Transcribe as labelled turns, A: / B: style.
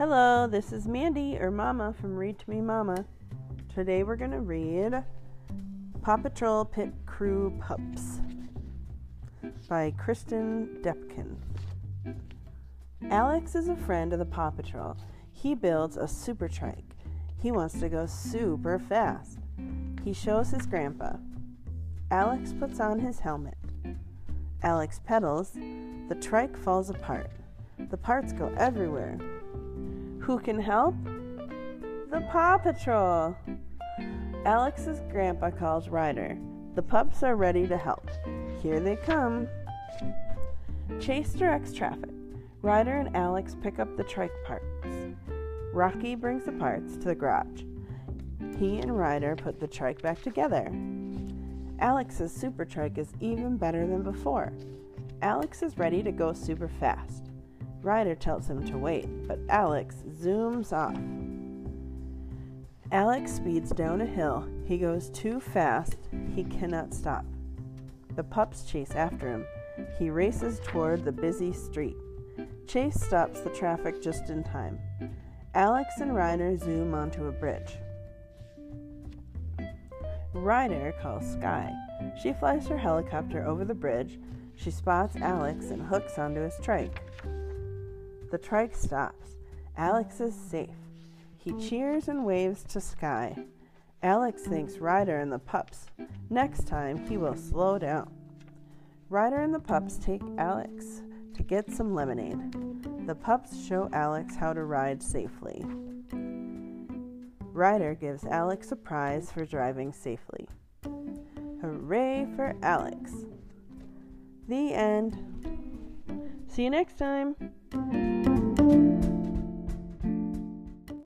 A: Hello, this is Mandy or Mama from Read to Me Mama. Today we're going to read Paw Patrol Pit Crew Pups by Kristen Depken. Alex is a friend of the Paw Patrol. He builds a super trike. He wants to go super fast. He shows his grandpa. Alex puts on his helmet. Alex pedals. The trike falls apart. The parts go everywhere. Who can help? The Paw Patrol. Alex's grandpa calls Ryder. The pups are ready to help. Here they come. Chase directs traffic. Ryder and Alex pick up the trike parts. Rocky brings the parts to the garage. He and Ryder put the trike back together. Alex's super trike is even better than before. Alex is ready to go super fast. Ryder tells him to wait, but Alex zooms off. Alex speeds down a hill. He goes too fast. He cannot stop. The pups chase after him. He races toward the busy street. Chase stops the traffic just in time. Alex and Ryder zoom onto a bridge. Ryder calls Sky. She flies her helicopter over the bridge. She spots Alex and hooks onto his trike. The trike stops. Alex is safe. He hmm. cheers and waves to Sky. Alex thanks Ryder and the pups. Next time, he will slow down. Ryder and the pups take Alex to get some lemonade. The pups show Alex how to ride safely. Ryder gives Alex a prize for driving safely. Hooray for Alex! The end. See you next time.